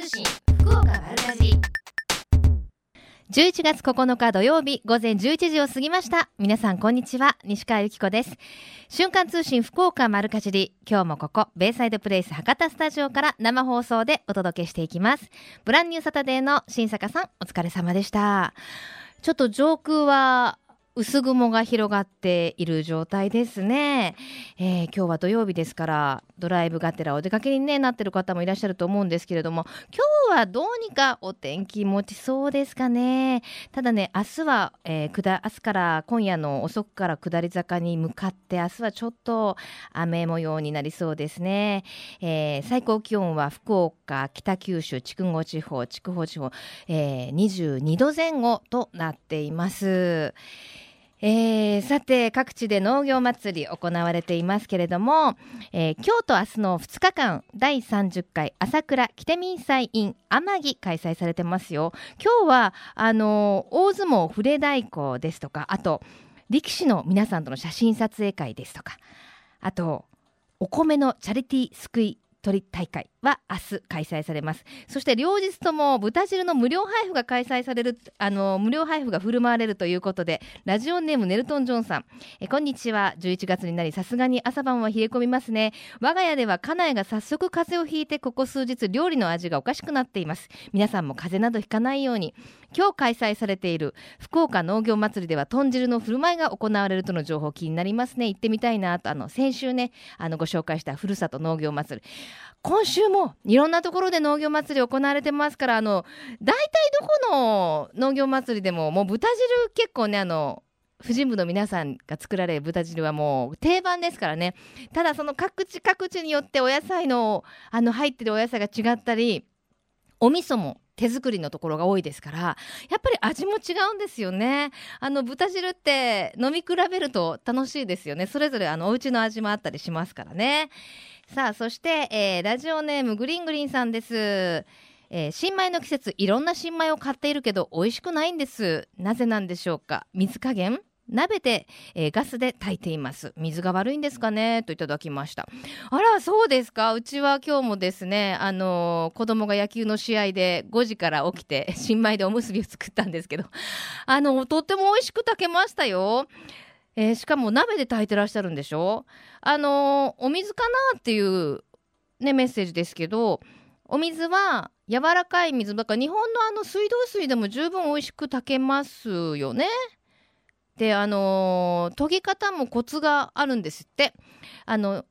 通信福岡丸かじ11月9日土曜日午前11時を過ぎました。皆さんこんにちは西川由紀子です。瞬間通信福岡丸かじり。今日もここベイサイドプレイス博多スタジオから生放送でお届けしていきます。ブランニューサタデーの新坂さんお疲れ様でした。ちょっと上空は薄雲が広がっている状態ですね、えー、今日は土曜日ですからドライブがてらお出かけに、ね、なってる方もいらっしゃると思うんですけれども今日はどうにかお天気持ちそうですかね。ただね明日は、えー、明日から今夜の遅くから下り坂に向かって明日はちょっと雨模様になりそうですね、えー、最高気温は福岡北九州筑後地方筑豊地方、えー、22度前後となっています。えー、さて各地で農業祭り行われていますけれども、えー、今日と明日の2日間第30回朝倉キテミン祭 in 天城開催されてますよ。今日はあのー、大相撲触れ太鼓ですとかあと力士の皆さんとの写真撮影会ですとかあとお米のチャリティーすくい取り大会は明日開催されます。そして両日とも豚汁の無料配布が開催されるあの無料配布が振る舞われるということでラジオネームネルトン・ジョンさん。えこんにちは。11月になりさすがに朝晩は冷え込みますね。我が家では家内が早速風邪をひいてここ数日料理の味がおかしくなっています。皆さんも風邪などひかないように。今日開催されている福岡農業祭りでは豚汁の振る舞いが行われるとの情報気になりますね。行ってみたいなとあの先週ねあのご紹介したふるさと農業祭り。今週もいろんなところで農業祭り行われてますからあの大体どこの農業祭りでももう豚汁結構ねあの婦人部の皆さんが作られる豚汁はもう定番ですからね。ただその各地各地によってお野菜のあの入ってるお野菜が違ったりお味噌も手作りのところが多いですからやっぱり味も違うんですよね。あの豚汁って飲み比べると楽しいですよね。それぞれあのお家の味もあったりしますからね。さあそして、えー、ラジオネームグリングリンさんです。えー、新米の季節いろんな新米を買っているけど美味しくないんです。なぜなんでしょうか？水加減？鍋で、えー、ガスで炊いています。水が悪いんですかね？といただきました。あらそうですか？うちは今日もですねあのー、子供が野球の試合で5時から起きて 新米でおむすびを作ったんですけどあのとっても美味しく炊けましたよ。えー、しかも鍋で炊いてらっしゃるんでしょ？あのー、お水かなっていうねメッセージですけどお水は柔らかい水だから日本のあの水道水でも十分美味しく炊けますよね。であの、研ぎ方もコツがあるんですって。あの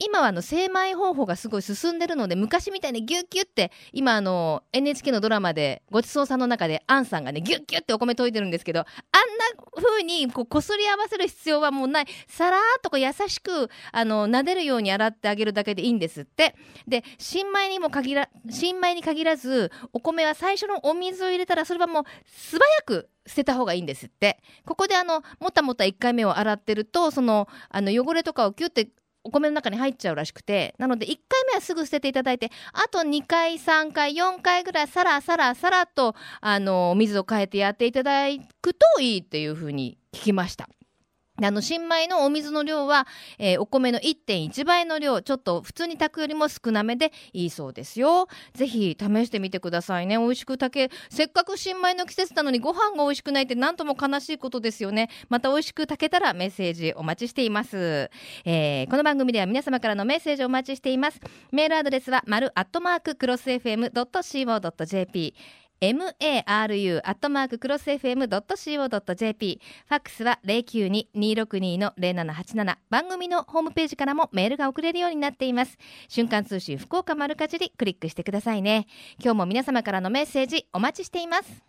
今はあの精米方法がすごい進んでるので昔みたいにギュッギュッて今あの NHK のドラマでごちそうさんの中でアンさんがねギュッギュッてお米研いでるんですけどあん風にこうこすり合わせる必要はもうない。さらーっとこう優しくあの撫でるように洗ってあげるだけでいいんですって。で新米にも限ら新米に限らずお米は最初のお水を入れたらそれはもう素早く捨てた方がいいんですって。ここであのもたもた1回目を洗ってるとそのあの汚れとかをキュッてお米の中に入っちゃうらしくてなので1回目はすぐ捨てていただいてあと2回3回4回ぐらいさらさらさらとあの水を変えてやっていただくといいっていうふうに聞きました。あの新米のお水の量は、えー、お米の1.1倍の量ちょっと普通に炊くよりも少なめでいいそうですよ。ぜひ試してみてくださいね。美味しく炊けせっかく新米の季節なのにご飯が美味しくないって何とも悲しいことですよね。また美味しく炊けたらメッセージお待ちしています、えー、この番組では皆様からのメッセージをお待ちしています。メールアドレスは丸アットマーククロス FM.co.jp maru アットマーククロス FM.co.jp ファックスは092-262の0787番組のホームページからもメールが送れるようになっています。瞬間通信福岡丸かじりクリックしてくださいね。今日も皆様からのメッセージお待ちしています。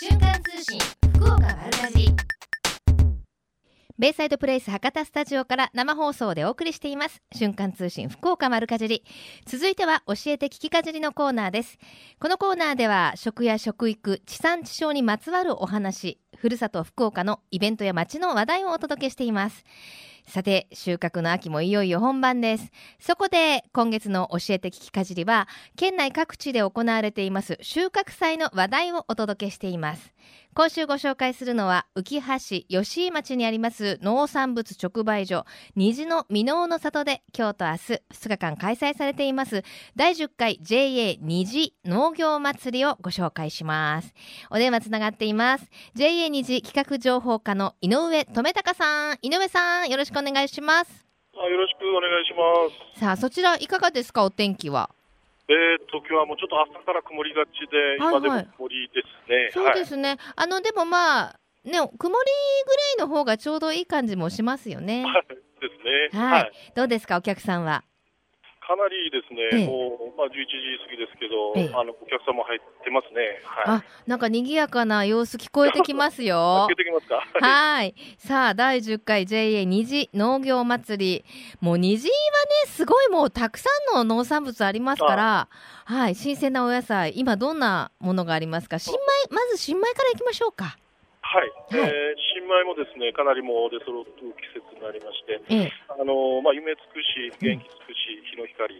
瞬間通信福岡丸かじり。ベイサイドプレイス博多スタジオから生放送でお送りしています。瞬間通信福岡丸かじり。続いては教えて聞きかじりのコーナーです。このコーナーでは食や食育地産地消にまつわるお話ふるさと福岡のイベントや街の話題をお届けしています。さて収穫の秋もいよいよ本番です。そこで今月の教えて聞きかじりは県内各地で行われています収穫祭の話題をお届けしています。今週ご紹介するのは浮橋吉井町にあります農産物直売所虹の箕面の里で今日と明日2日間開催されています第10回 JA 虹農業祭りをご紹介します。お電話つながっています。JA 虹企画情報課の井上留隆さん。井上さんよろしくお願いします。あよろしくお願いします。さあそちらいかがですかお天気は？えー、っと今日はもうちょっと朝から曇りがちで、はいはい今でも曇りですね。そうですね、あのでもまあね曇りぐらいの方がちょうどいい感じもしますよねはい。ですね。はいはい。どうですかお客さんは？かなりですええ。ね。もうまあ11時過ぎですけど、ええ。あのお客さんも入ってますね。はい。あなんか賑やかな様子聞こえてきますよ。開けてきますか？はい。さあ第10回 JA 虹農業祭り。もう虹はねすごいもうたくさんの農産物ありますから。はい新鮮なお野菜。今どんなものがありますか？新米まず新米からいきましょうかはい。はいえー新米もですね、かなりもう出揃う季節になりまして、ええあのまあ夢尽くし、元気尽くし、日の光。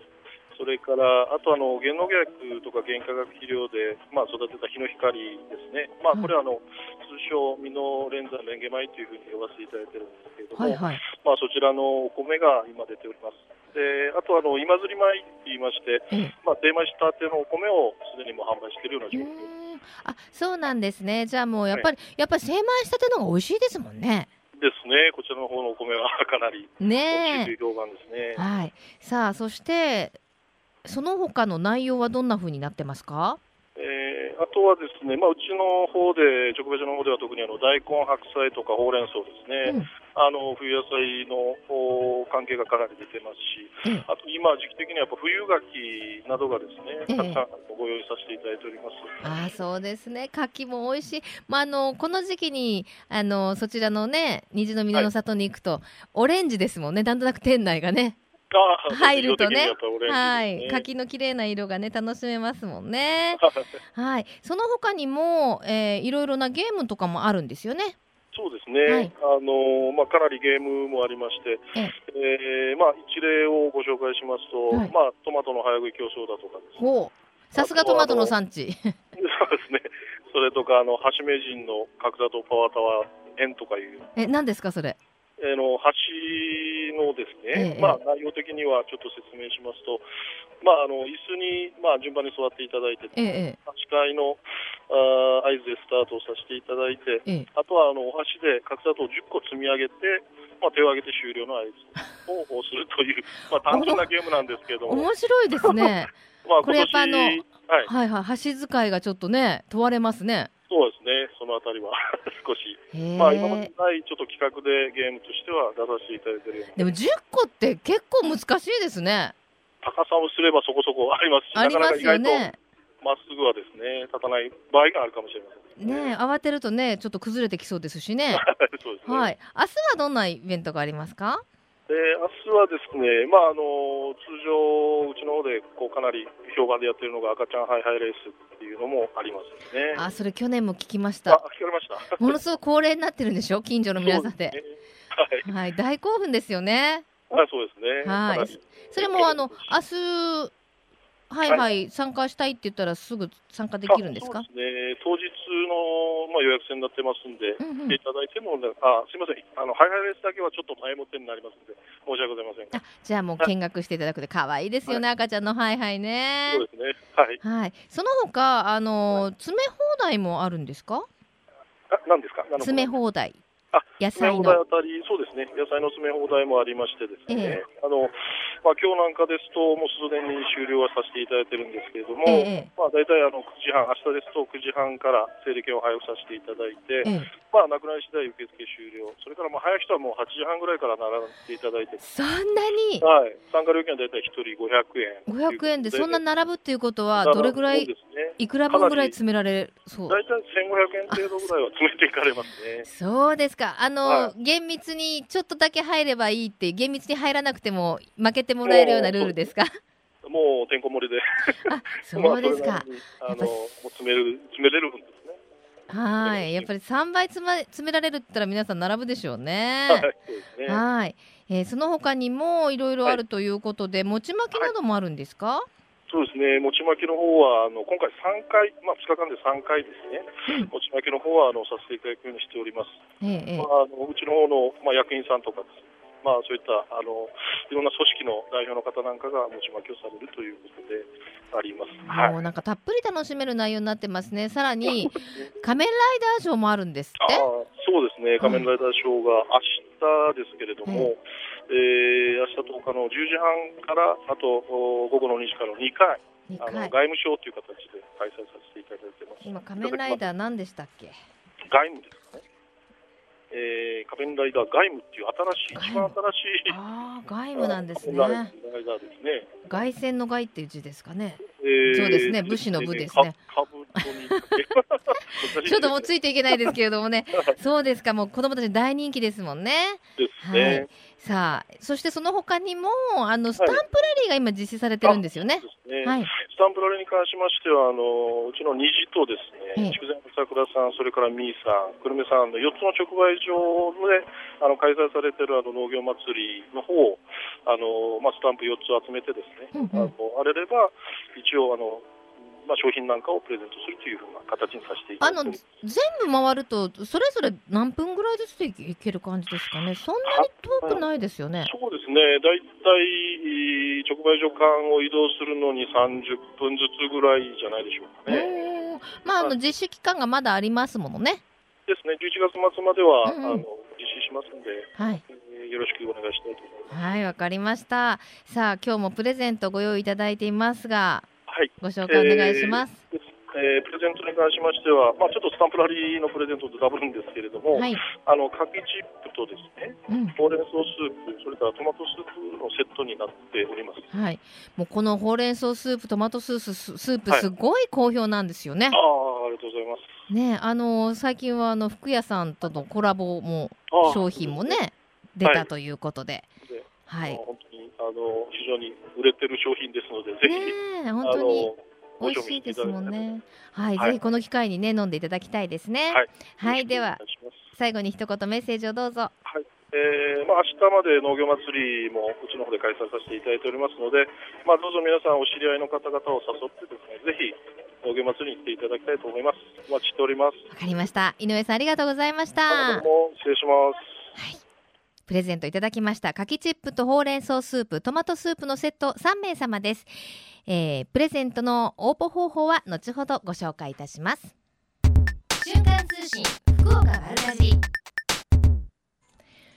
それから、あとあの原農薬とか原化学肥料で、まあ、育てた日の光ですね、まあ、うんこれはあの通称、ミノレンザレンゲ米というふうに呼ばせていただいてるんですけれども、はいはいまあ、そちらのお米が今出ております。であとあの今釣り米といいまして、ええ。まあ、出ましたてのお米をすでにもう販売しているようなう状況。あそうなんですね。じゃあもうやっぱり、やっぱり精米したての方が美味しいですもんね。ですね、こちらの方のお米は かなりねいう評判ですね。え。はい。さあそしてその他の内容はどんな風になってますか？えーあとはですね、まあ、うちの方で、直売所の方では特にあの大根、白菜とかほうれん草ですね、うんあの冬野菜のお関係がかなり出てますし、ええあと今、時期的にはやっぱ冬柿などがですね、ええ。たくさんご用意させていただいております。あーそうですね。柿も美味しい、まあ、あのこの時期にあのそちらのね虹の峰の里に行くと、オレンジですもんね。なんとなく店内がね。入るとね。ね。はい。柿の綺麗な色がね楽しめますもんね。はい。その他にも、えーいろいろなゲームとかもあるんですよねそうですね、はい。あのまあ、かなりゲームもありまして、ええ。ーまあ、一例をご紹介しますと、はい。まあ、トマトの早食い競争だとかですね。さすがトマトの産地。そうですね。それとか、あの、橋名人の角砂糖パワータワー園とかいう、え何ですかそれ？あの、橋のですね、ええまあ、内容的にはちょっと説明しますと、まあ、あの、椅子に、まあ、順番に座っていただいて、ええ8階のあー合図でスタートをさせていただいて、ええ。あとは、あの、お箸で角砂糖を10個積み上げて、まあ、手を挙げて終了の合図をするという、まあ、単純なゲームなんですけれども、面白いですね。まあ、これやっぱあのはい、はいはい箸使いがちょっとね問われますねそうですね、そのあたりは。少し。まあ、今までないちょっと企画でゲームとしては出させていただいてるような。でも10個って結構難しいですね。高さをすればそこそこありますし、ありますよなかなか意ね外とまっすぐはですね、立たない場合があるかもしれません。ね。え慌てるとねちょっと崩れてきそうですしね。ね。はい。明日はどんなイベントがありますか？で明日はですね、まあ、あの通常、うちの方でこうかなり評判でやってるのが赤ちゃんハイハイレースっていうのもありますね。あそれ去年も聞きましあた聞かれました？ものすごく恒例になってるんでしょ？近所の皆さんで。ですね。はい。大興奮ですよね。はい、はい、そうですね。はい。それもあの明日はいはい、参加したいって言ったらすぐ参加できるんですか？ね、当日の、まあ、予約制になってますんで、うんうん。いただいても、あすみません。あの、ハイハイレースだけはちょっと前もってになりますので、申し訳ございませんじゃあもう見学していただくで可愛いですよね、赤ちゃんのはいはいね。そうですね、はい、はい。その他あの詰め放題もあるんですか？あ何ですか、詰め放題。あ野詰め菜の放題あたり、そうですね、野菜の詰め放題もありましてですね、ええ。あのまあ今日なんかですと、もうすでに終了はさせていただいてるんですけれども、ええまあ、大体あの9時半、明日ですと9時半から整理券を配布させていただいて、ええ。まあ、なくなり次第受付終了、それからまあ早い人はもう8時半ぐらいから並んでいただいて、そんなに？はい、参加料金は大体1人500円。500円でそんな並ぶっていうことはどれぐらいね。いくら分ぐらい詰められるそう。大体1500円程度ぐらいは詰めていかれますね。そうですかあの、は厳密にちょっとだけ入ればいいって厳密に入らなくても負けてもらえるようなルールですか？もうてんこ盛りで。あ そうですか。詰める、詰めれる分ですね。はいやっぱり3倍詰め詰められるったら皆さん並ぶでしょうね。はい、ね。はい。えーその他にもいろいろあるということで、餅巻きなどもあるんですか、そうですね、餅巻きの方はあの今回3回、まあ、2日間で3回ですね、うん。餅巻きの方はあのさせていただくようにしております。ええええ。まあ、あのうちの方の、まあ、役員さんとかです、まあ、そういったあのいろんな組織の代表の方なんかが餅巻きをされるということであります。はい。もうなんかたっぷり楽しめる内容になってますね。さらに仮面ライダーショーもあるんですって。あーそうですね、仮面ライダーショーが明日ですけれども、ええー明日10日の10時半から、あとお午後の2時からの2回、二あの外回。務省という形で開催させていただいてます。今仮面ライダー何でしたっけ？外務ですかね。えー仮面ライダー外務っていう新しい、一番新しいああ外務なんですね。ライダーですね。外線の外っていう字ですかね。えーそうですね武士の武ですね。ちょっともうついいていけないですけれどもね。そうですか。もう子供たち大人気ですもんね。ですはいね。。さあ、そしてその他にもあのスタンプラリーが今実施されてるんですよね。ね。はい。スタンプラリーに関しましては、あのうちの虹とですええね、筑前の桜さん、それからミーさん、久留米さんの4つの直売所であの開催されているあの農業祭りの方をあの、まあ、スタンプ4つ集めてですね、うんうんあのあれれば、一応あの、まあ、商品なんかをプレゼントするというふうな形にさせていたあのだいて全部回るとそれぞれ何分ぐらいずつでいける感じですかね？そんなに遠くないですよね。そうですね、大体直売所間を移動するのに30分ずつぐらいじゃないでしょうかね。まああの実施期間がまだありますものね。ですね、11月末までは、うんうんあの実施しますので、はい。えーよろしくお願いしたいと思います。はい、わかりました。さあ、今日もプレゼントご用意いただいていますが、はい、ご紹介お願いします。ですえープレゼントに関しましては、まあ、ちょっとスタンプラリーのプレゼントとダブるんですけれども、はい。あの柿チップとですね、うん。ほうれん草スープ、それからトマトスープのセットになっております。はい。もうこのほうれん草スープ、トマトスーススープ、はいすごい好評なんですよねあ。あ、ありがとうございます。ね、あの最近はあの服屋さんとのコラボも商品もね出たということで、ではい。あの本当にあの非常に売れてる商品ですので、ぜひ、ね本当にの美味しいですもんね。はい、はいぜひこの機会にね飲んでいただきたいですね。はいはい、では最後に一言メッセージをどうぞ。はいえーまあ明日まで農業祭りもうちの方で開催させていただいておりますので、まあ、どうぞ皆さん、お知り合いの方々を誘ってですね、ぜひ農業祭りに来ていただきたいと思います。お待ちしております。わかりました。井上さんありがとうございました。どうも失礼します。はい。プレゼントいただきました。柿チップとほうれん草スープ、トマトスープのセット3名様です。えープレゼントの応募方法は後ほどご紹介いたします。瞬間通信福岡丸かじり。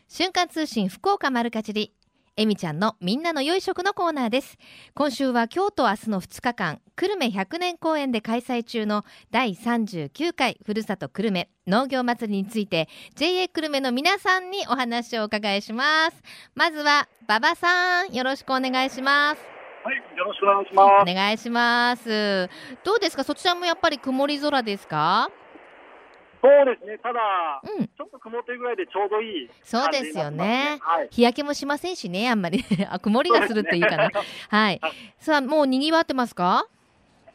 瞬間通信福岡丸かじり。えみちゃんのみんなの良い食のコーナーです。今週は今日と明日の2日間、久留米100年公演で開催中の第39回ふるさと久留米農業祭りについて JA 久留米の皆さんにお話をお伺いします。まずは馬場さん、よろしくお願いします。はい、よろしくお願いします。お願いします。どうですか？そちらもやっぱり曇り空ですか？そうですね、ただ、うん、ちょっと曇ってるぐらいでちょうどいいそうですよね。はい。日焼けもしませんしね、あんまり。あ、曇りがするっていうかな。はいはい。さあ、もう賑わってますか？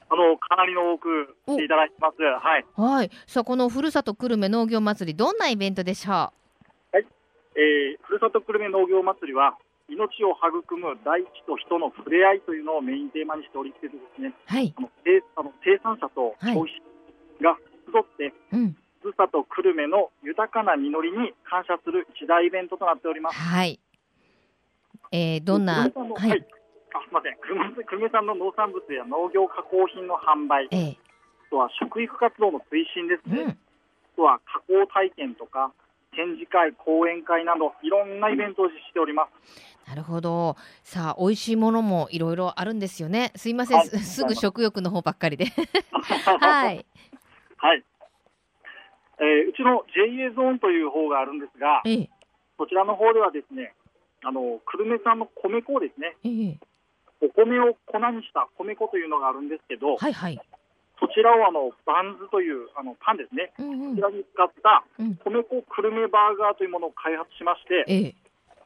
あの、かなりの多く来ていただいてます。はい。はい。さあ、このふるさと久留米農業祭り、どんなイベントでしょえー、ふるさと久留米農業祭りは、命を育む大地と人の触れ合いというのをメインテーマにしておりましてですね、うはい。あの生あの生産者と消費者が集って、うん。ふるさと久留米の豊かな実りに感謝する一大イベントとなっております。はい。えー、どんな、久留米さんのははいい。あ、すみません。久留米久留米産の農産物や農業加工品の販売、えー、あとは食育活動の推進ですね、うん。あとは加工体験とか、展示会、講演会など、いろんなイベントを実施しております。なるほど。さあ、美味しいものもいろいろあるんですよね。すいません。はいす すぐ食欲の方ばっかりで。はい。はい。えーうちの JA ゾーンという方があるんですが、えー、そちらの方ではですね、あの久留米産の米粉をですね、えー、お米を粉にした米粉というのがあるんですけど、はいはい。そちらをあのバンズというあのパンですね、うんうんこち。らに使ったうん米粉久留米バーガーというものを開発しまして、えー、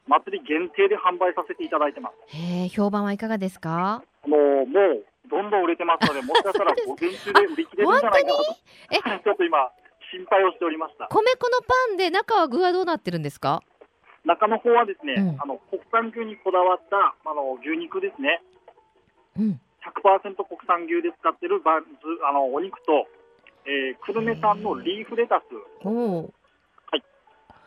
祭り限定で販売させていただいてます。へえ、評判はいかがですか？あのもうどんどん売れてますので、もしかしたら午前中で売り切れるんじゃないかなと、え？ちょっと今、心配をしておりました。米粉のパンで中は具はどうなってるんですか？中の方はですね、うんあの国産牛にこだわったあの牛肉ですね。うん。100%国産牛で使ってるバンズあのお肉と、えー、久留米産のリーフレタス、おお。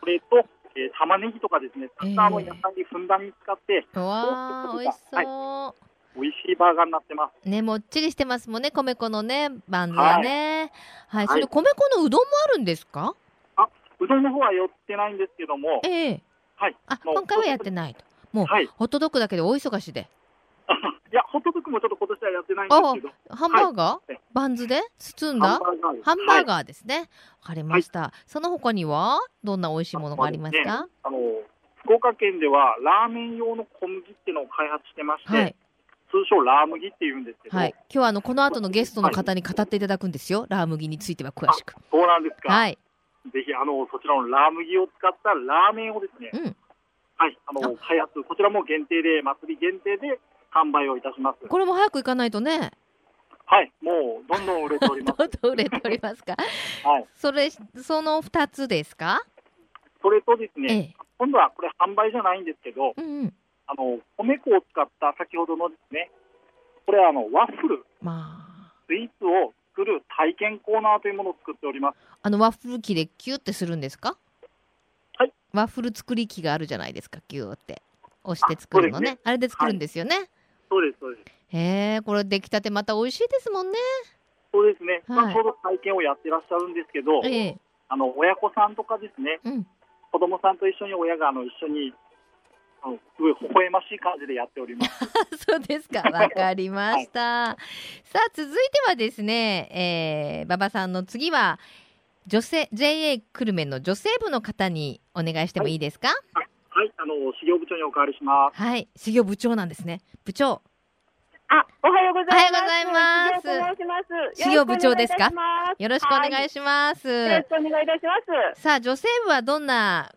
これと、えー玉ねぎとかですね、たくさんあのええ野菜にふんだんに使って、うわあ、美味しそう。美味しいバーガーになってます。ね、もっちりしてますもんね、米粉のね、バンズはね。はい、それはい米粉のうどんもあるんですか？うどんの方は寄ってないんですけども、ええはい。あ、今回はやってないと。もう、はい。ホットドッグだけで大忙しで。いや、ホットドッグもちょっと今年はやってないんですけど、ハンバーガー、はいバンズで？包んだ？ハンバーガーですね。わ、かりました。その他にはどんな美味しいものがありますか？あの福岡県ではラーメン用の小麦っていうのを開発してまして、はい、通称ラー麦っていうんですけど、はい、今日はあのこの後のゲストの方に語っていただくんですよ。ラー麦については詳しく。そうなんですか、はい、ぜひあのそちらのラー麦を使ったラーメンをですね、うん、はい、あの開発、こちらも限定で、祭り限定で販売をいたします。これも早く行かないとね。はい、もうどんどん売れております。どんどん売れておりますか？はい、それその二つですか？それとですえね、え、今度はこれ販売じゃないんですけど、うんうん。あの米粉を使った先ほどのですね、これはあのワッフル、まあ。スイーツを作る体験コーナーというものを作っております。あのワッフル機でキュってするんですか？はい。ワッフル作り機があるじゃないですか。キュって押して作るのね。あそうですあれで作るんですよね。そうです、そうです。へえ、これ出来たてまた美味しいですもんね。そうですね、まあ、はいちょうど体験をやってらっしゃるんですけど、ええ、あの親子さんとかですね、うん。子供さんと一緒に親があの一緒に、あのすごい微笑ましい感じでやっております。そうですか。わかりました。さあ、続いてはですね、えー、馬場さんの次は、女性、JA 久留米の女性部の方にお願いしてもいいですか？はい、あの、事業部長にお代わりします。はい。修行部長なんですね。部長。あ、おはようございます。おはようございます修行と申します。修行部長ですか？よろしくお願いいたしますよろしくお願いします。よろしくお願いいたします。さあ、女性部はどんな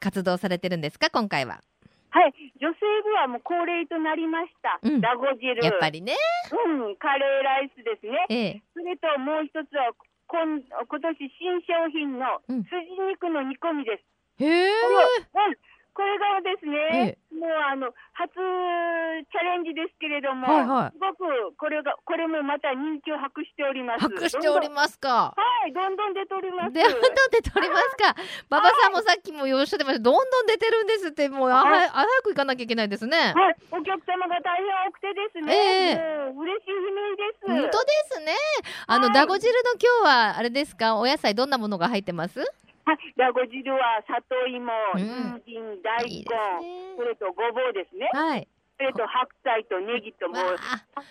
活動されてるんですか、今回は。はい、女性部はもう恒例となりました。うんラゴ汁。やっぱりね。うん、カレーライスですね。ええ。それともう一つは、今今年新商品のうん筋肉の煮込みです。うんこれがですね、えもうあの初チャレンジですけれども、はいはいすごくこれがこれもまた人気を博しております。博しておりますか。はい、どんどん出ております。で、どんどん出ておりますか。馬場さんもさっきもおっしゃってました。どんどん出てるんですって、もう、あは早く行かなきゃいけないですね。はい、お客様が大変多くてですね、ええもう嬉しい悲鳴です。本当ですね。あの、はいだご汁の今日は、あれですか、お野菜どんなものが入ってます？はい、ラゴ汁は里芋、うん人参、大根、いそれとごぼうですね。はい。それと白菜とネギともう、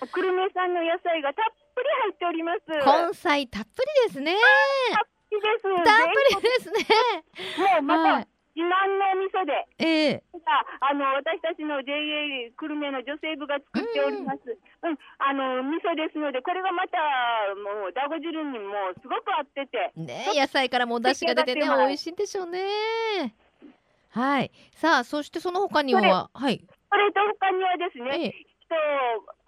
久留米産の野菜がたっぷり入っております。根菜たっぷりですね。たっぷりです。たっぷりですね。もうまた、はい自慢のお味噌で、ええあの私たちの JA 久留米の女性部が作っております。うん、あの味噌ですので、これがまたもうだご汁にもすごく合ってて、ね野菜からもお出汁が出てね、美味しいんでしょうね。はい。さあ、そしてその他には、はい。それと他にはですね、ええと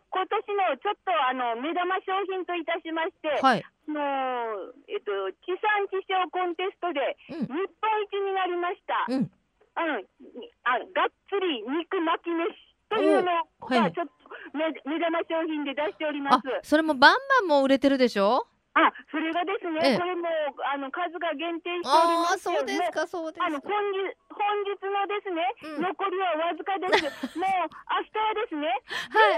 今年のちょっとあの目玉商品といたしまして、はい。あのえっと地産地消コンテストでうん日本一になりました。うん。うん、あがっつり肉巻き飯というのがちょっと目目玉商品で出しておりまあす。、それもバンバンも売れてるでしょ？あ、それがですね、ええこれもあの数が限定しておりああ、ますそうですか、そうですあのか。本日本日のですね、うん残りはわずかです。もう明日はですね、は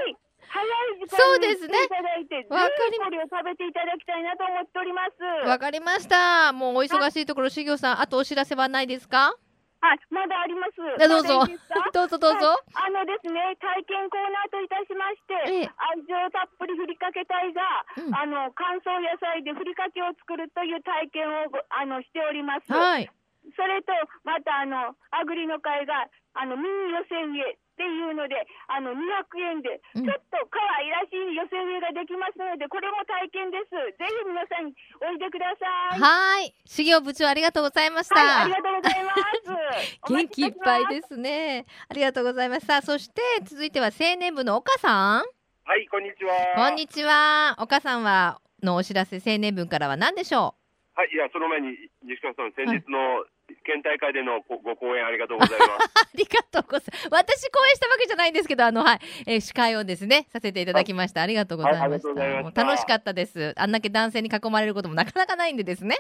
い早い時間にですね来ていただいて、ぜひわかりこれを食べていただきたいなと思っております。わかりました。もうお忙しいところ、修行さん、あとお知らせはないですか？はい、まだあります。あどうぞ どうぞどうぞ。はいあのですね、体験コーナーといたしまして、ええ愛情たっぷりふりかけ隊が、うんあの乾燥野菜でふりかけを作るという体験をごあのしております。はい。それと、また、あの、アグリの会が、あの、ミニ寄せ植えっていうので、あの、200円で、うんちょっと可愛らしい寄せ植えができますので、これも体験です。ぜひ皆さん、おいでください。はい。修行部長、ありがとうございました。はい、ありがとうございます。元気いっぱいす。ですね。ありがとうございます。さあ、そして続いては青年部の岡さん。はい、こんにちは。こんにちは。岡さんはのお知らせ青年部からは何でしょはい、いや、その前に、西川さん、先日の県大会でのごご講演ありがとうございます。ありがとうございます。私講演したわけじゃないんですけど、あの、はい、えー司会をですね、させていただきました。ありがとうございました。はいした楽しかったです。あんだけ男性に囲まれることもなかなかないんでですね。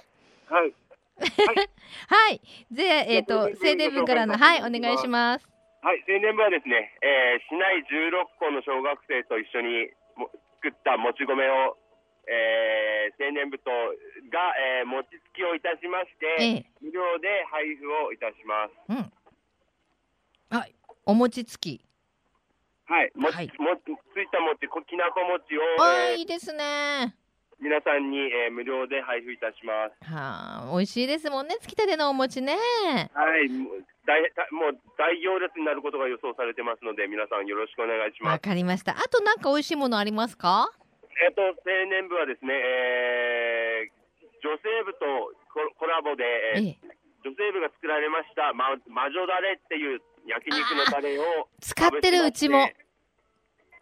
はい。はい。で、えっ、と、じゃあ青年部からの、はい、お願いします。はい、青年部はですね、えー市内16校の小学生と一緒にも作ったもち米を、えー青年部とが、えー餅つきをいたしまして、ええ無料で配布をいたします。うん。はい。お餅つき。はい、もち、はいもついた餅、こきなこ餅を、あー、えーいいですね。皆さんに、えー無料で配布いたします。はあ、美味しいですもんね、つきたてのお餅ね。はい、もう大たもう大行列になることが予想されてますので、皆さんよろしくお願いしまわす。かりました。あとなんか美味しいものありますか？えっと、青年部はですね、えー女性部とココラボで、えーええ。女性部が作られました、ま、魔女だれっていう焼肉のタレを使ってるうちも。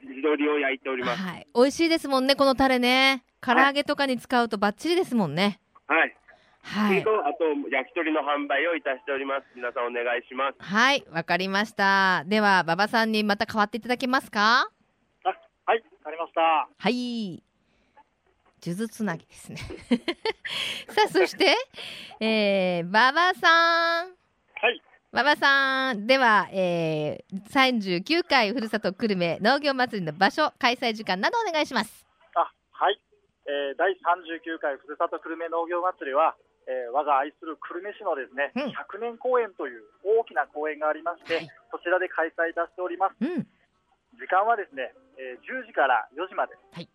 地鶏を焼いております。はい。美味しいですもんね、このタレね。唐揚げとかに使うとバッチリですもんね。はい。はいと。あと焼き鳥の販売をいたしております。皆さんお願いします。はい、わかりました。では、馬場さんにまた変わっていただけますか？あはい、ありました。はい。数珠つなぎですね。さあ、そして、えー、馬場さん。はい。馬場さん、では、えー、39回ふるさと久留米農業祭りの場所、開催時間などお願いします。あはい、えー第39回ふるさと久留米農業祭りは、えー我が愛する久留米市のですね、うん100年公園という大きな公園がありまして、はいそちらで開催いたしております。うん。時間はですね、えー10時から4時まで。はい。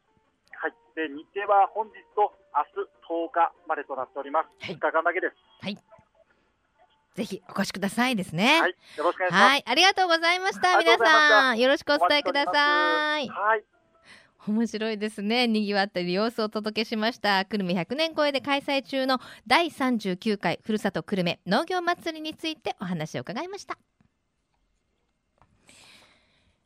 はい。で、日程は本日と明日10日までとなっております。はい3日間だけです。ぜひお越しくださいですね。はい。よろしくお願いします。はい、ありがとうございました。皆さん、よろしくお伝えください。はい。面白いですね。にぎわっている様子をお届けしました。久留米100年超えで開催中の第39回ふるさと久留米農業祭りについてお話を伺いました。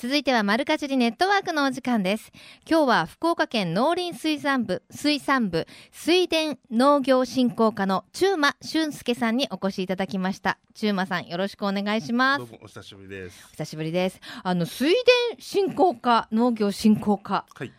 続いては丸かじりネットワークのお時間です。今日は福岡県農林水産部水産部水田農業振興課の中馬俊介さんにお越しいただきました。中馬さんよろしくお願いします。どうもお久しぶりです。久しぶりです。あの水田振興課農業振興課。はい。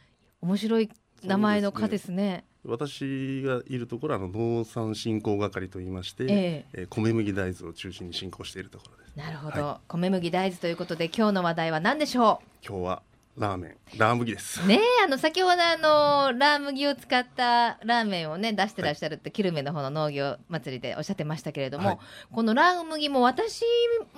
面白い名前の課ですね私がいるところはあの農産振興係といいまして、ええ。ー米麦大豆を中心に振興しているところです。なるほど、は米麦大豆ということで今日の話題は何でしょ今日はラーメン、ラー麦です。うねえあの先ほどあのラー麦を使ったラーメンをね出してらっしゃるって、キルメの方の農業祭りでおっしゃってましたけれども、はい。このラー麦も私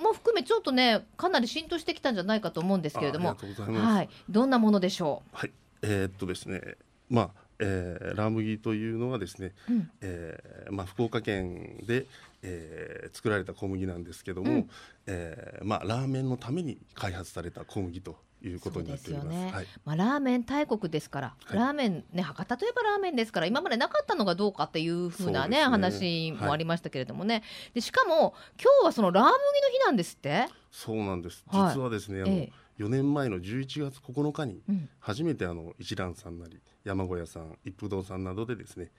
も含めちょっとねかなり浸透してきたんじゃないかと思うんですけれども。はい。どんなものでしょはい。えーっとですね、まあ、えーラー麦というのはですね、う、うん。えーまあ福岡県で、えー作られた小麦なんですけども、うん。えーまあラーメンのために開発された小麦ということになっております。ね。はい。まあ、ラーメン大国ですから、はい。ラーメンね博多といえばラーメンですから今までなかったのがどうかっていうふうなねね。話もありましたけれどもね、でしかも今日はそのラー麦の日なんですって、そうなんです。はい。実はですね、あの、ええ4年前の11月9日にうん。初めてあの一蘭さんなり山小屋さん一風堂さんなどでですね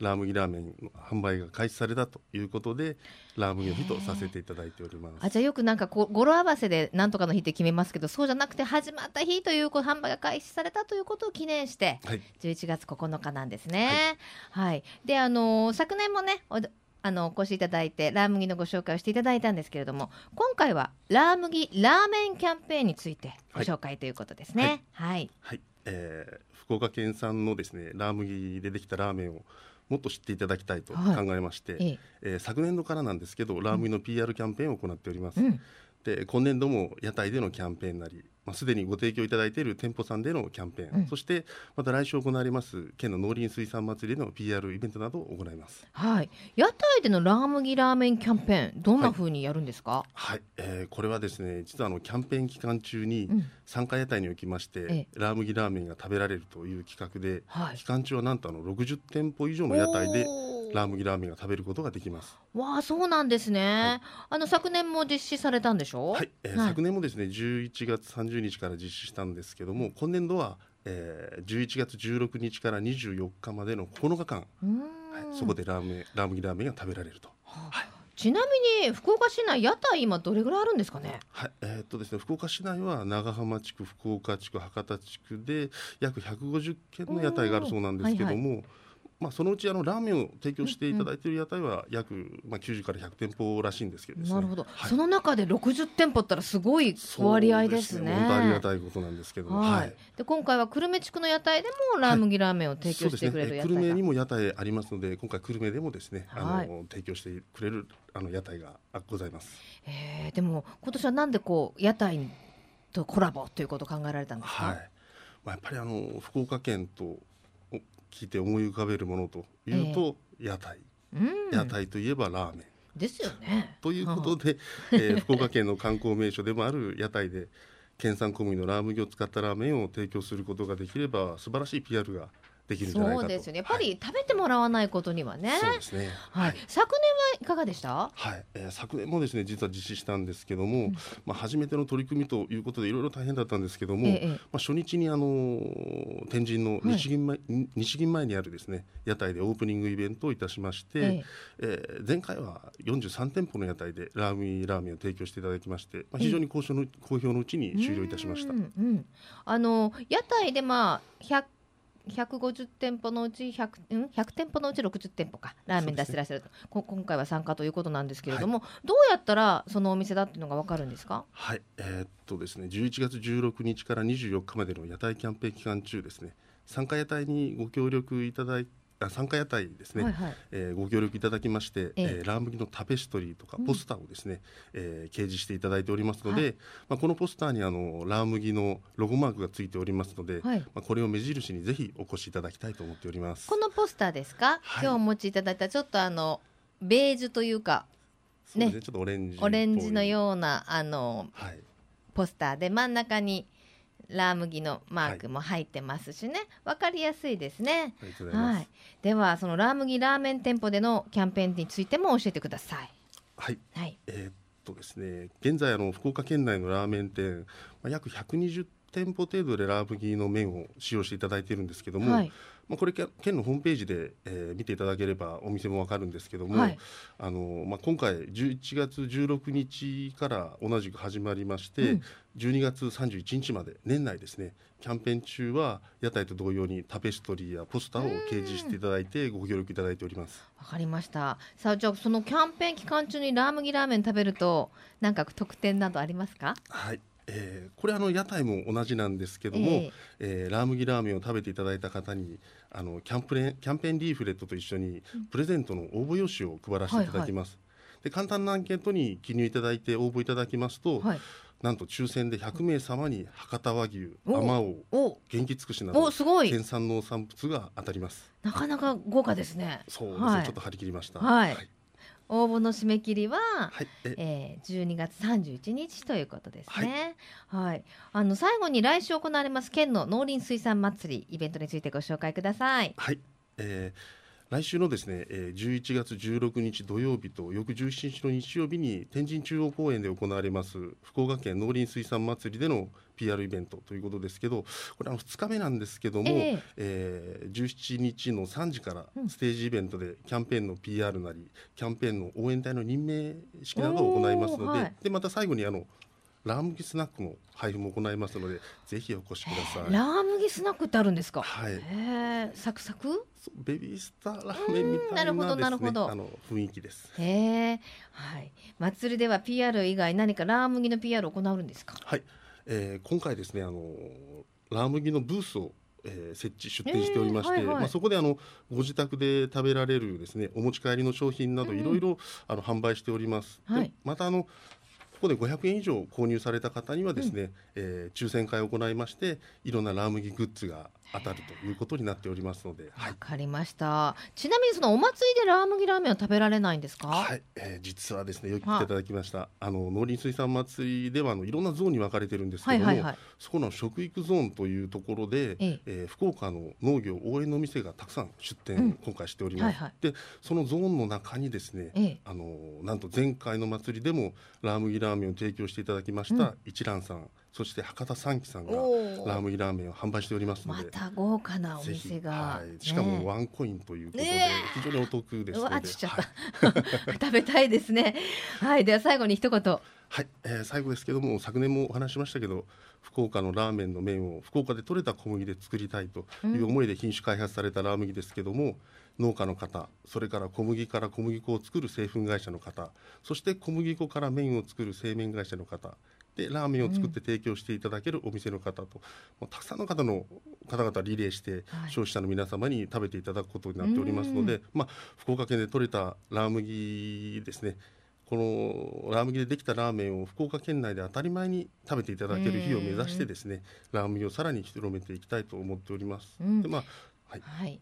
ラー麦ラーメンの販売が開始されたということでラー麦の日とさせていただいております。あじゃあよくなんかこう語呂合わせでなんとかの日って決めますけどそうじゃなくて始まった日というこう販売が開始されたということを記念してはい、11月9日なんですね。はい、であのー昨年もねおあのお越しいただいてラー麦のご紹介をしていただいたんですけれども今回はラー麦ラーメンキャンペーンについてご紹介ということですね。はい、はい。えー福岡県産のですねラー麦でできたラーメンをもっと知っていただきたいと考はい。えまして、ええ。えー昨年度からなんですけどラー麦の PR キャンペーンを行っております。うんで今年度も屋台でのキャンペーンなり、まあ、すでにご提供いただいている店舗さんでのキャンペーン、うん。そしてまた来週行われます県の農林水産祭りでの PR イベントなどを行います。はい。屋台でのラー麦ラーメンキャンペーンどんな風にやるんですか？はい、えーこれはですね実はあのキャンペーン期間中にうん。参加屋台におきまして、えラー麦ラーメンが食べられるという企画で、はい。期間中はなんとあの60店舗以上の屋台でラー麦ラーメンが食べることができます。わあそうなんですね。あの昨年も実施されたんでしょ？はい、えーはい。昨年もですね11月30日から実施したんですけども今年度は、えー、11月16日から24日までの9日間、はい、そこでラーメンラー麦ラーメンが食べられると。ちなみに福岡市内屋台今どれぐらいあるんですかね？はい、えーっとですね、福岡市内は長浜地区、福岡地区、博多地区で約150軒の屋台があるそうなんですけども、まあそのうちあのラーメンを提供していただいている屋台は約まあ90から100店舗らしいんですけどね。なるほど、はい。その中で60店舗ったらすごい割合ですね。本当ありがたいことなんですけども、はい、で今回は久留米地区の屋台でもラー麦ラーメンを提供してくれる屋そうですね、久留米にも屋台ありますので、今回久留米でもですね、あの、はい提供してくれるあの屋台があございます。えー。でも今年はなんでこう屋台とコラボということを考えられたんですか？はい。まあやっぱりあの福岡県とお聞いて思い浮かべるものというと、屋台。うん、屋台といえばラーメン。ですよね。ということで、えー福岡県の観光名所でもある屋台で県産小麦のラー麦を使ったラーメンを提供することができれば素晴らしい PR ができるんじゃないかと。そうですよね。やっぱり食べてもらわないことにはね。はいそうですね。はい。昨年はいかがでした？はい、えー昨年もですね実は実施したんですけども、まあ、初めての取り組みということでいろいろ大変だったんですけども、ええまあ、初日にあのー天神の日銀前,、日銀前にあるですね屋台でオープニングイベントをいたしまして、ええ。ー前回は43店舗の屋台でラーメンラーメンを提供していただきまして、まあ、非常に好評の好評のうちに終了いたしました。う。んうん、あの屋台でまあ100 150店舗のうち 100, ん？100店舗のうち60店舗か。ラーメン出してらっしゃると、こ今回は参加ということなんですけれども、どうやったらそのお店だっていうのがわかるんですか？はい、えーっとですね、11月16日から24日までの屋台キャンペーン期間中ですね、参加屋台にご協力いただいあ参加屋台ですね、はいはい。えーご協力いただきまして、ええ。えーラー麦のタペストリーとかうん。ポスターをですね、えー掲示していただいておりますので、はまあ、このポスターにあのラー麦のロゴマークがついておりますので、はい。まあ、これを目印にぜひお越しいただきたいと思っております。このポスターですか、はい。今日お持ちいただいたちょっとあのベージュというかね。ね。ちょっとオレンジオレンジのようなあのはい、ポスターで真ん中にラー麦のマークも入ってますしね、わかりやすいですね。はい、ではそのラー麦ラーメン店舗でのキャンペーンについても教えてください。はい。はい、えーっとですね、現在あの福岡県内のラーメン店、まあ、約120店舗程度でラー麦の麺を使用していただいているんですけども、はいまあ、これけ県のホームページで、えー見ていただければお店もわかるんですけども、はいあのまあ、今回11月16日から同じく始まりまして、うん12月31日まで年内ですねキャンペーン中は屋台と同様にタペストリーやポスターを掲示していただいてご協力いただいております。わかりました。さあじゃあそのキャンペーン期間中にラー麦ラーメン食べるとなんか特典などありますか？はい、えーこれあの屋台も同じなんですけども、ええーラー麦ラーメンを食べていただいた方にあのキャンプレキャンペーンリーフレットと一緒にプレゼントの応募用紙を配らせていただきます。で簡単なアンケートに記入いただいて応募いただきますと、はい。なんと抽選で100名様に博多和牛、おあまおう、お元気尽くしなどおすごい県産農産物が当たります。なかなか豪華ですね。そうですね、はいちょっと張り切りました。はいはい、応募の締め切りは、はいええー、12月31日ということですね。はい、あの最後に来週行われます県の農林水産祭りイベントについてご紹介ください。はい、えー来週のですね、えー、11月16日土曜日と翌17日の日曜日に天神中央公園で行われます福岡県農林水産祭りでの PR イベントということですけどこれあの2日目なんですけども、ええ。えー17日の3時からうん。ステージイベントでキャンペーンの PR なりキャンペーンの応援隊の任命式などを行いますので,、はい。でまた最後にあのラー麦スナックの配布も行いますのでぜひお越しください。ラー麦スナックってあるんですか？はいへえ、サクサク？ベビースターラーメンみたいなうんなるほどなるほどあの雰囲気です。へえ、はい。祭りでは PR 以外何かラー麦の PR を行うんですか？はい、えー今回ですねあのラー麦のブースを、えー設置出店しておりまして、えーはいはいまあ、そこであのご自宅で食べられるですねお持ち帰りの商品などうんいろいろあの販売しております。はいでまたあのこで500円以上購入された方にはですね、えー抽選会を行いましていろんなラー麦グッズが当たるということになっておりますので、はい。わかりました。ちなみにそのお祭りでラー麦ラーメンを食べられないんですか？はい、えー実はですねよく来ていただきました、あの農林水産祭りではあのいろんなゾーンに分かれてるんですけども、はいはいはい。そこの食育ゾーンというところで、ええ。えー福岡の農業応援の店がたくさん出店、うん。今回しております、はいはい。でそのゾーンの中にですね、ええ。あのなんと前回の祭りでもラー麦ラーメンを提供していただきました、うん。一蘭さんそして博多三喜さんがラー麦ラーメンを販売しておりますので、また豪華なお店が、はい、しかもねワンコインということで、ねえ。非常にお得ですうので 食べたいですね。はいでは最後に一言。はい、えー最後ですけども昨年もお話ししましたけど福岡のラーメンの麺を福岡で採れた小麦で作りたいという思いで品種開発されたラー麦ですけども、農家の方それから小麦から小麦粉を作る製粉会社の方そして小麦粉から麺を作る製麺会社の方でラーメンを作って提供していただけるお店の方と、もうたくさんの方の方々リレーしてはい。消費者の皆様に食べていただくことになっておりますので、まあ、福岡県で採れたラー麦ですね。このラー麦でできたラーメンを福岡県内で当たり前に食べていただける日を目指してですねラー麦をさらに広めていきたいと思っております。うん。でまあはい、はい。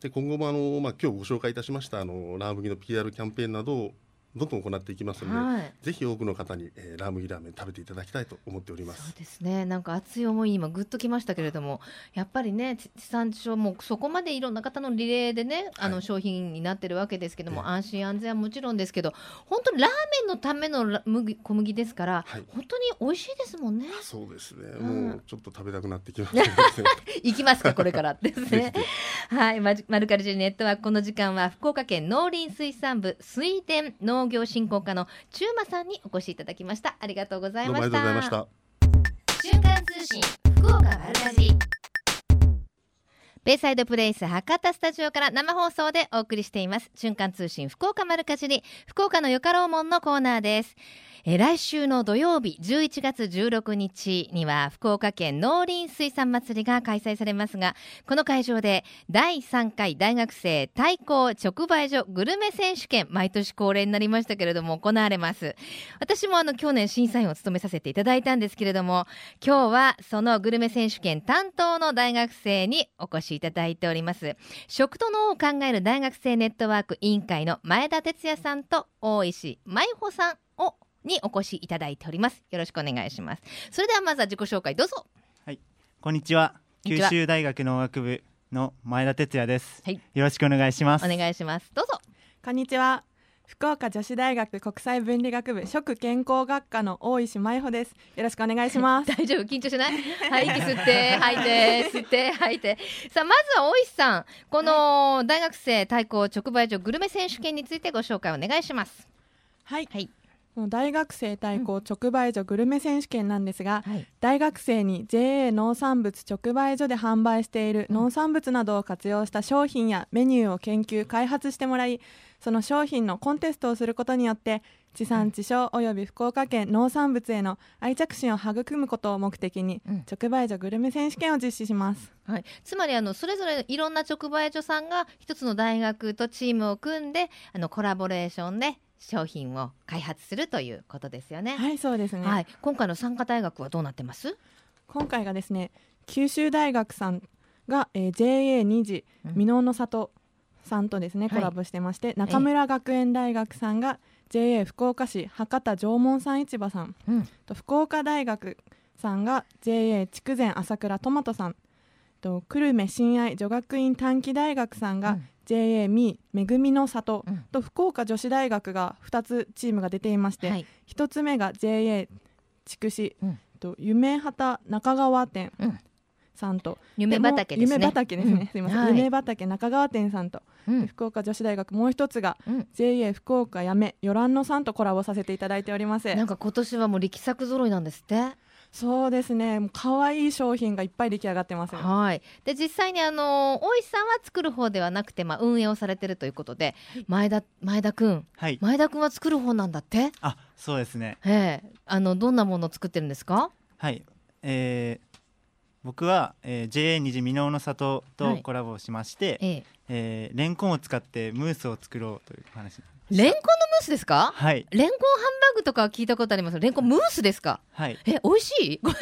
で今後もあの、まあ、今日ご紹介いたしましたあのラー麦の PR キャンペーンなどをどんどん行っていきますので、はい。ぜひ多くの方に、えーラー麦ラーメン食べていただきたいと思っておりまそうす。ですね。なんか熱い思いに今ぐっときましたけれどもやっぱりね地地産地消もそこまでいろんな方のリレーでねあのはい商品になってるわけですけども、ええ。安心安全はもちろんですけど本当にラーメンのためのラ麦小麦ですから、はい。本当に美味しいですもんね。そうですね、うん。もうちょっと食べたくなってきましたね。行きますかこれから。ですね。はい。マルカルジェネットはこの時間は福岡県農林水産部水田農業振興課の中馬さんにお越しいただきましたありがとうございどうもあましりがとうございたました。瞬間通信福岡丸かじベイサイドプレイス博多スタジオから生放送でお送りしています。瞬間通信福岡丸かじり福岡のよかろうもんのコーナーです。え来週の土曜日11月16日には福岡県農林水産祭りが開催されますがこの会場で第3回大学生対抗直売所グルメ選手権毎年恒例になりましたけれども行われます。私もあの去年審査員を務めさせていただいたんですけれども今日はそのグルメ選手権担当の大学生にお越しいただいております。食と脳を考える大学生ネットワーク委員会の前田哲也さんと大石舞穂さんをにお越しいただいております。よろしくお願いします。それではまずは自己紹介どうぞ。は。こんにちは。九州大学農学部の前田哲也です。はい。よろしくお願いします。お願いします。どうぞ。こんにちは。福岡女子大学国際分理学部食健康学科の大石舞穂です。よろしくお願いします。大丈夫緊張しない？はい息吸って吐いて吸って吐いて。さあまずは大石さんこの大学生対抗直売所グルメ選手権についてご紹介お願いします。はい。はい。この大学生対抗直売所グルメ選手権なんですが、はい。大学生に JA 農産物直売所で販売している農産物などを活用した商品やメニューを研究開発してもらいその商品のコンテストをすることによって地産地消および福岡県農産物への愛着心を育むことを目的にうん直売所グルメ選手権を実施します。はい、つまりあのそれぞれいろんな直売所さんが一つの大学とチームを組んであのコラボレーションで商品を開発するということですよね。はい、そうですね。はい、今回の参加大学はどうなってます？今回がですね九州大学さんが、えー JA2 次うん箕面の里さんとですね、はい。コラボしてまして中村学園大学さんが JA 福岡市博多縄文産市場さんうん、と福岡大学さんが JA 筑前朝倉トマトさんと久留米親愛女学院短期大学さんがうん。JA みめぐみの里うん。と福岡女子大学が2つチームが出ていまして、はい、一つ目が JA 筑紫、うん。と夢畑中川店うんさんと、夢畑ですね。夢畑ですね、うんすいません、はい夢畑中川店さんと、うん、福岡女子大学もう一つがうん JA 福岡やめよらんのさんとコラボさせていただいておりますなんか今年はもう力作揃いなんですって？そうですねもう可愛い商品がいっぱい出来上がってますはい。で実際にあの大石さんは作る方ではなくてまあ運営をされてるということで、前田前田くんはい。前田くんは作る方なんだって？あ、そうですね。ええあのどんなものを作ってるんですか？はい。えー僕は、えー JA 二次箕面の里はい。とコラボしまして、ええ。えーレンコンを使ってムースを作ろうという話。レンコンのムースですか？はい。レンコンハンバーグとかは聞いたことあります？レンコンムースですか？はい。え美味しい？美味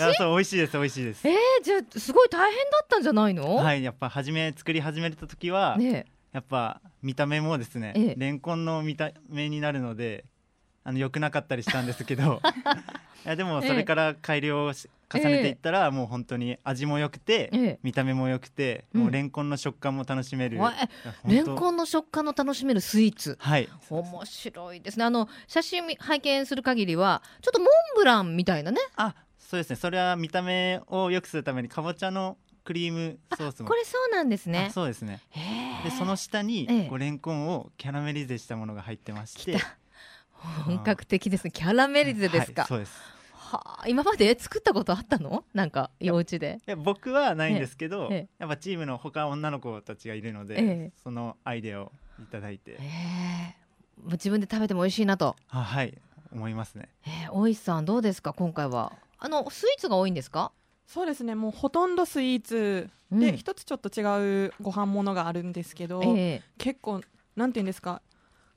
しい？そう美味しいです美味しいです。えー、じゃあすごい大変だったんじゃないの、はいやっぱ初め作り始めた時は、ねやっぱ見た目もですね、ええ。レンコンの見た目になるのであの良くなかったりしたんですけど。いやでもええそれから改良をし重ねていったら、もう本当に味も良くて、ええ。見た目も良くて、うん。もうレンコンの食感も楽しめる、わいやレンコンの食感の楽しめるスイーツ？はい。面白いですね。あの写真拝見する限りはちょっとモンブランみたいなね。あそうですね。それは見た目を良くするためにかぼちゃのクリームソースも。これそうなんですね。あそうですね。でその下に、ええ。こうレンコンをキャラメリゼしたものが入ってまして。きた本格的ですね。キャラメリゼですか、はい、そうです。はあ今まで作ったことあったの？なんか幼稚で。いや僕はないんですけど、ええやっぱチームの他女の子たちがいるので、ええ。そのアイデアをいただいて、ええ。もう自分で食べても美味しいなと。あはい思いますね。えー、大石さんどうですか今回は？あのスイーツが多いんですか？そうですね。もうほとんどスイーツ。うん。で一、つちょっと違うご飯ものがあるんですけど、え結構なんていうんですか？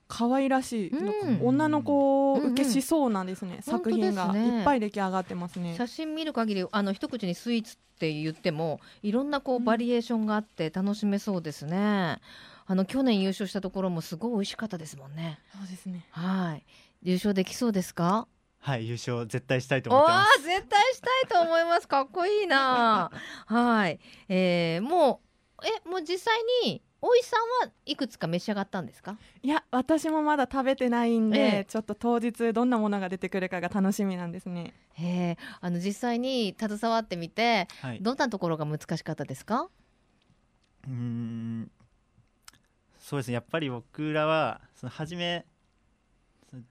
可愛らしい、うん。女の子うんうん。受けしそうなんですね、作品が本当ですね。いっぱい出来上がってますえね。写真見る限りあの一口にスイーツって言ってもいろんなこうバリエーションがあって楽しめそうですね、あの去年優勝したところもすごい美味しかったですもんね。そうですね。はい。優勝できそうですか？はい優勝絶対したいとお思ってまー絶対したいと思います。かっこいいな。はい、えー、もうえもう実際に大石さんはいくつか召し上がったんですか？いや私もまだ食べてないんで、ええ。ちょっと当日どんなものが出てくるかが楽しみなんですね。へえ。あの実際に携わってみてすはい。どんなところが難しかったですか？うーんそうですね。やっぱり僕らはその初め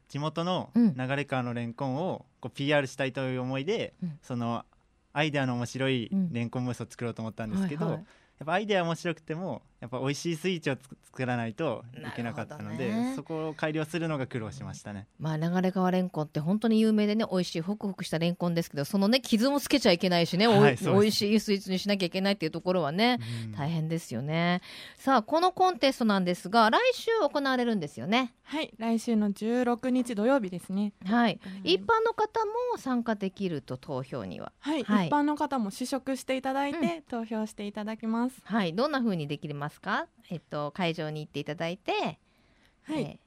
地元のうん。流川のレンコンをこう PR したいという思いで、うん。そのアイデアの面白いうん。レンコンムースを作ろうと思ったんですけど、はいはい。やっぱアイデア面白くてもやっぱ美味しいスイーツを作らないといけなかったので、ねそこを改良するのが苦労しましたね。まあ流川レンコンって本当に有名でね美味しいホクホクしたレンコンですけどそのね傷もつけちゃいけないしね、おいはい美味しいスイーツにしなきゃいけないっていうところはね、うん。大変ですよね。さあこのコンテストなんですが来週行われるんですよね。はい来週の16日土曜日ですね。はい、うん。一般の方も参加できると投票には。はい、はい。一般の方も試食していただいて、うん。投票していただきます。はいどんな風にできますか？えっと会場に行っていただいて。はい、え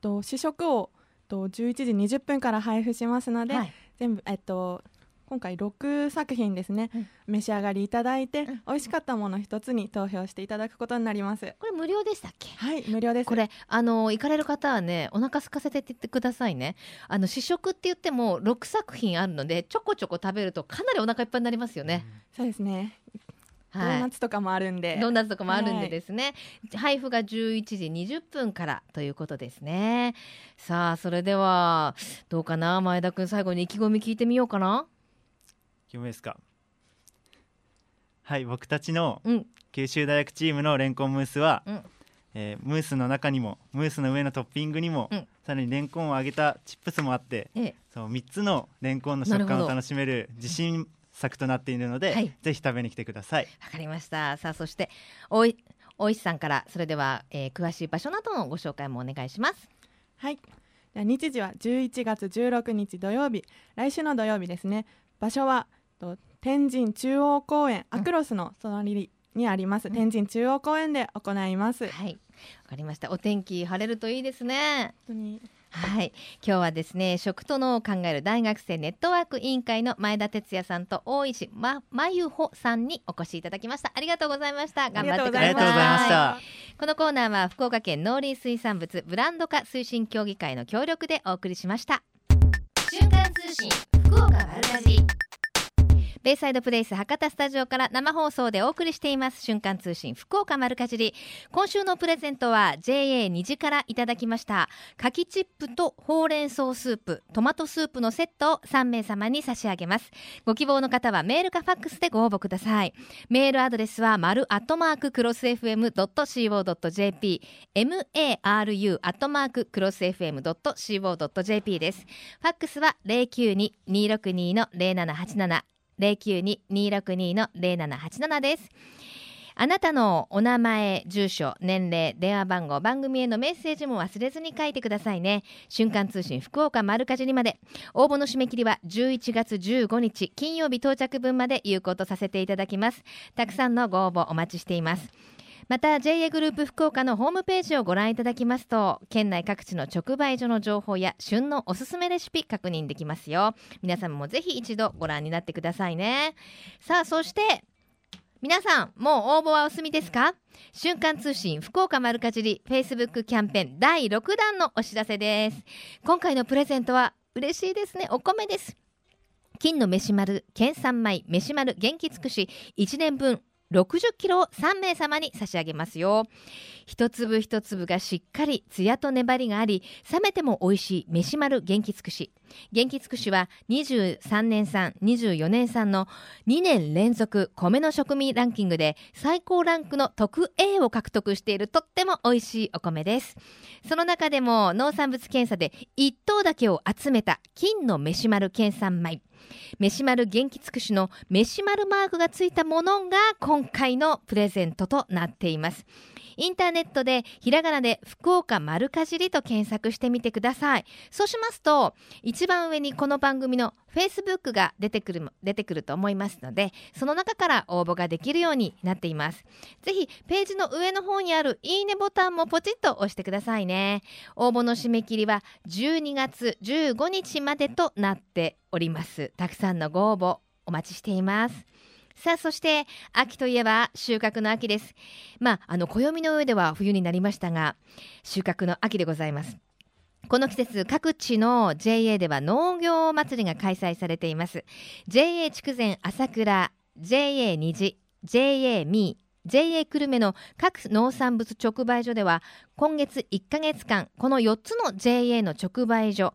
と試食をと11時20分から配布しますので、ーはい。全部えっと今回6作品ですね、うん。召し上がりいただいて、うん。美味しかったもの一つに投票していただくことになります。これ無料でしたっけ？はい無料です。これあの行かれる方はねお腹空かせてって言ってくださいね。あの試食って言っても6作品あるのでちょこちょこ食べるとかなりお腹いっぱいになりますよね、そうですね、ドーはいナツとかもあるんで。ドーナツとかもあるんはいでですね、配布が11時20分からということですね。さあそれではどうかな？前田君最後に意気込み聞いてみようかな。決めですか。はい僕たちのうん。九州大学チームのレンコンムースは、うん。えームースの中にもムースの上のトッピングにも、うん。さらにレンコンを揚げたチップスもあってええ。そう3つのレンコンの食感を楽しめる自信作となっているので、はい。ぜひ食べに来てください。わかりました。さあそしておいおいしさんからそれでは、えー詳しい場所などのご紹介もお願いします。はい。日時は11月16日土曜日。来週の土曜日ですね。場所はと天神中央公園アクロスの隣にあります、天神中央公園で行います、はい。わかりました。お天気晴れるといいですね。本当にはい、今日はですね食と脳を考える大学生ネットワーク委員会の前田哲也さんと大石ままゆほさんにお越しいただきました。ありがとうございました。頑張ってください。ありがとうございました。このコーナーは福岡県農林水産物ブランド化推進協議会の協力でお送りしました。瞬間通信福岡丸かじりベイサイドプレイス博多スタジオから生放送でお送りしています。瞬間通信福岡丸かじり。今週のプレゼントは JA 虹からいただきました。柿チップとほうれん草スープトマトスープのセットを3名様に差し上げます。ご希望の方はメールかファックスでご応募ください。メールアドレスは丸アットマーククロス FM.co.jp maru アットマーククロス FM.co.jp です。ファックスは092-262の0787 092-262-0787です。あなたのお名前住所年齢電話番号番組へのメッセージも忘れずに書いてくださいね。瞬間通信福岡丸かじりまで。応募の締め切りは11月15日金曜日到着分まで有効とさせていただきます。たくさんのご応募お待ちしています。また JA グループ福岡のホームページをご覧いただきますと県内各地の直売所の情報や旬のおすすめレシピ確認できますよ。皆様もぜひ一度ご覧になってくださいね。さあそして皆さんもう応募はお済みですか？瞬間通信福岡丸かじり Facebook キャンペーン第6弾のお知らせです。今回のプレゼントは嬉しいですね。お米です。金の飯丸県産米飯丸元気尽くし1年分60キロを3名様に差し上げますよ。一粒一粒がしっかりツヤと粘りがあり冷めても美味しい飯丸元気尽くし。元気尽くしは23年産24年産の2年連続米の食味ランキングで最高ランクの特 A を獲得しているとっても美味しいお米です。その中でも農産物検査で1等だけを集めた金の飯丸県産米。飯丸元気尽くしの飯丸マークがついたものが今回のプレゼントとなっています。インターネットでひらがなで福岡丸かじりと検索してみてください。そうしますと一番上にこの番組の Facebook が出てくる出てくると思いますのでその中から応募ができるようになっています。ぜひページの上の方にあるいいねボタンもポチッと押してくださいね。応募の締め切りは12月15日までとなっております。たくさんのご応募お待ちしています。さあそして秋といえば収穫の秋です。まああの暦の上では冬になりましたが収穫の秋でございます。この季節各地の JA では農業祭りが開催されています。JA 筑前朝倉 JA 虹 JA ミー JA 久留米の各農産物直売所では今月1ヶ月間この4つの JA の直売所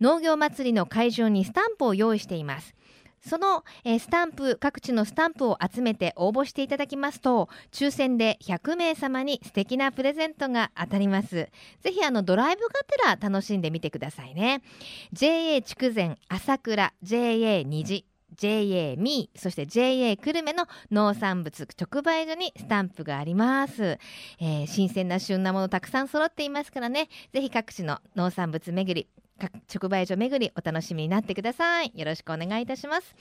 農業祭りの会場にスタンプを用意しています。その、えー、スタンプ各地のスタンプを集めて応募していただきますと抽選で100名様に素敵なプレゼントが当たります。ぜひあのドライブがてら楽しんでみてくださいね。JA 筑前朝倉 JA 虹 JA ミーそして JA 久留米の農産物直売所にスタンプがあります、えー、新鮮な旬なものたくさん揃っていますからね。ぜひ各地の農産物巡り直売所巡りお楽しみになってください。よろしくお願いいたします。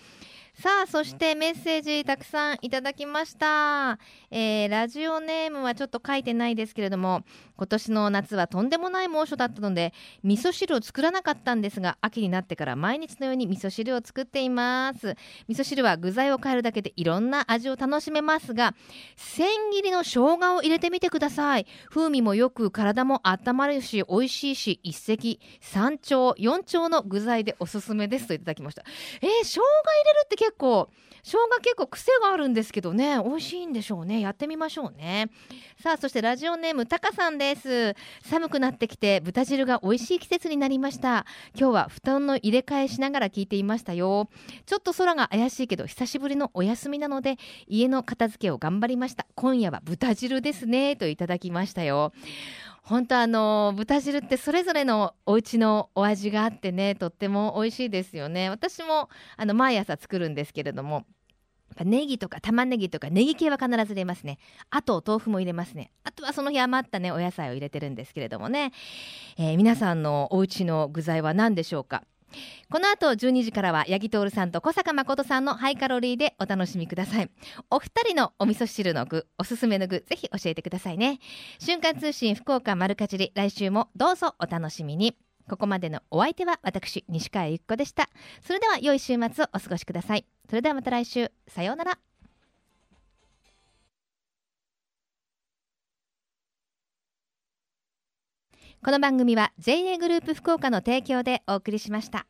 さあそしてメッセージたくさんいただきました、えー、ラジオネームはちょっと書いてないですけれども今年の夏はとんでもない猛暑だったので味噌汁を作らなかったんですが秋になってから毎日のように味噌汁を作っています。味噌汁は具材を変えるだけでいろんな味を楽しめますが千切りの生姜を入れてみてください。風味もよく体も温まるし美味しいし一石三鳥四鳥の具材でおすすめですといただきました。えー、生姜入れるって結構生姜結構癖があるんですけどね。美味しいんでしょうね。やってみましょうね。さあそしてラジオネームたかさんです。です。寒くなってきて豚汁が美味しい季節になりました。今日は布団の入れ替えしながら聞いていましたよ。ちょっと空が怪しいけど久しぶりのお休みなので家の片付けを頑張りました。今夜は豚汁ですね。といただきましたよ。本当あの豚汁ってそれぞれのお家のお味があってねとっても美味しいですよね。私もあの毎朝作るんですけれどもネギとか玉ねぎとかネギ系は必ず入れますね。あと豆腐も入れますね。あとはその日余ったねお野菜を入れてるんですけれどもね、えー、皆さんのお家の具材は何でしょうか？この後12時からは八木徹さんと小坂誠さんのハイカロリーでお楽しみください。お二人のお味噌汁の具おすすめの具ぜひ教えてくださいね。瞬間通信福岡丸かじり来週もどうぞお楽しみに。ここまでのお相手は私西川由紀子でした。それでは良い週末をお過ごしください。それではまた来週。さようなら。この番組は JA グループ福岡の提供でお送りしました。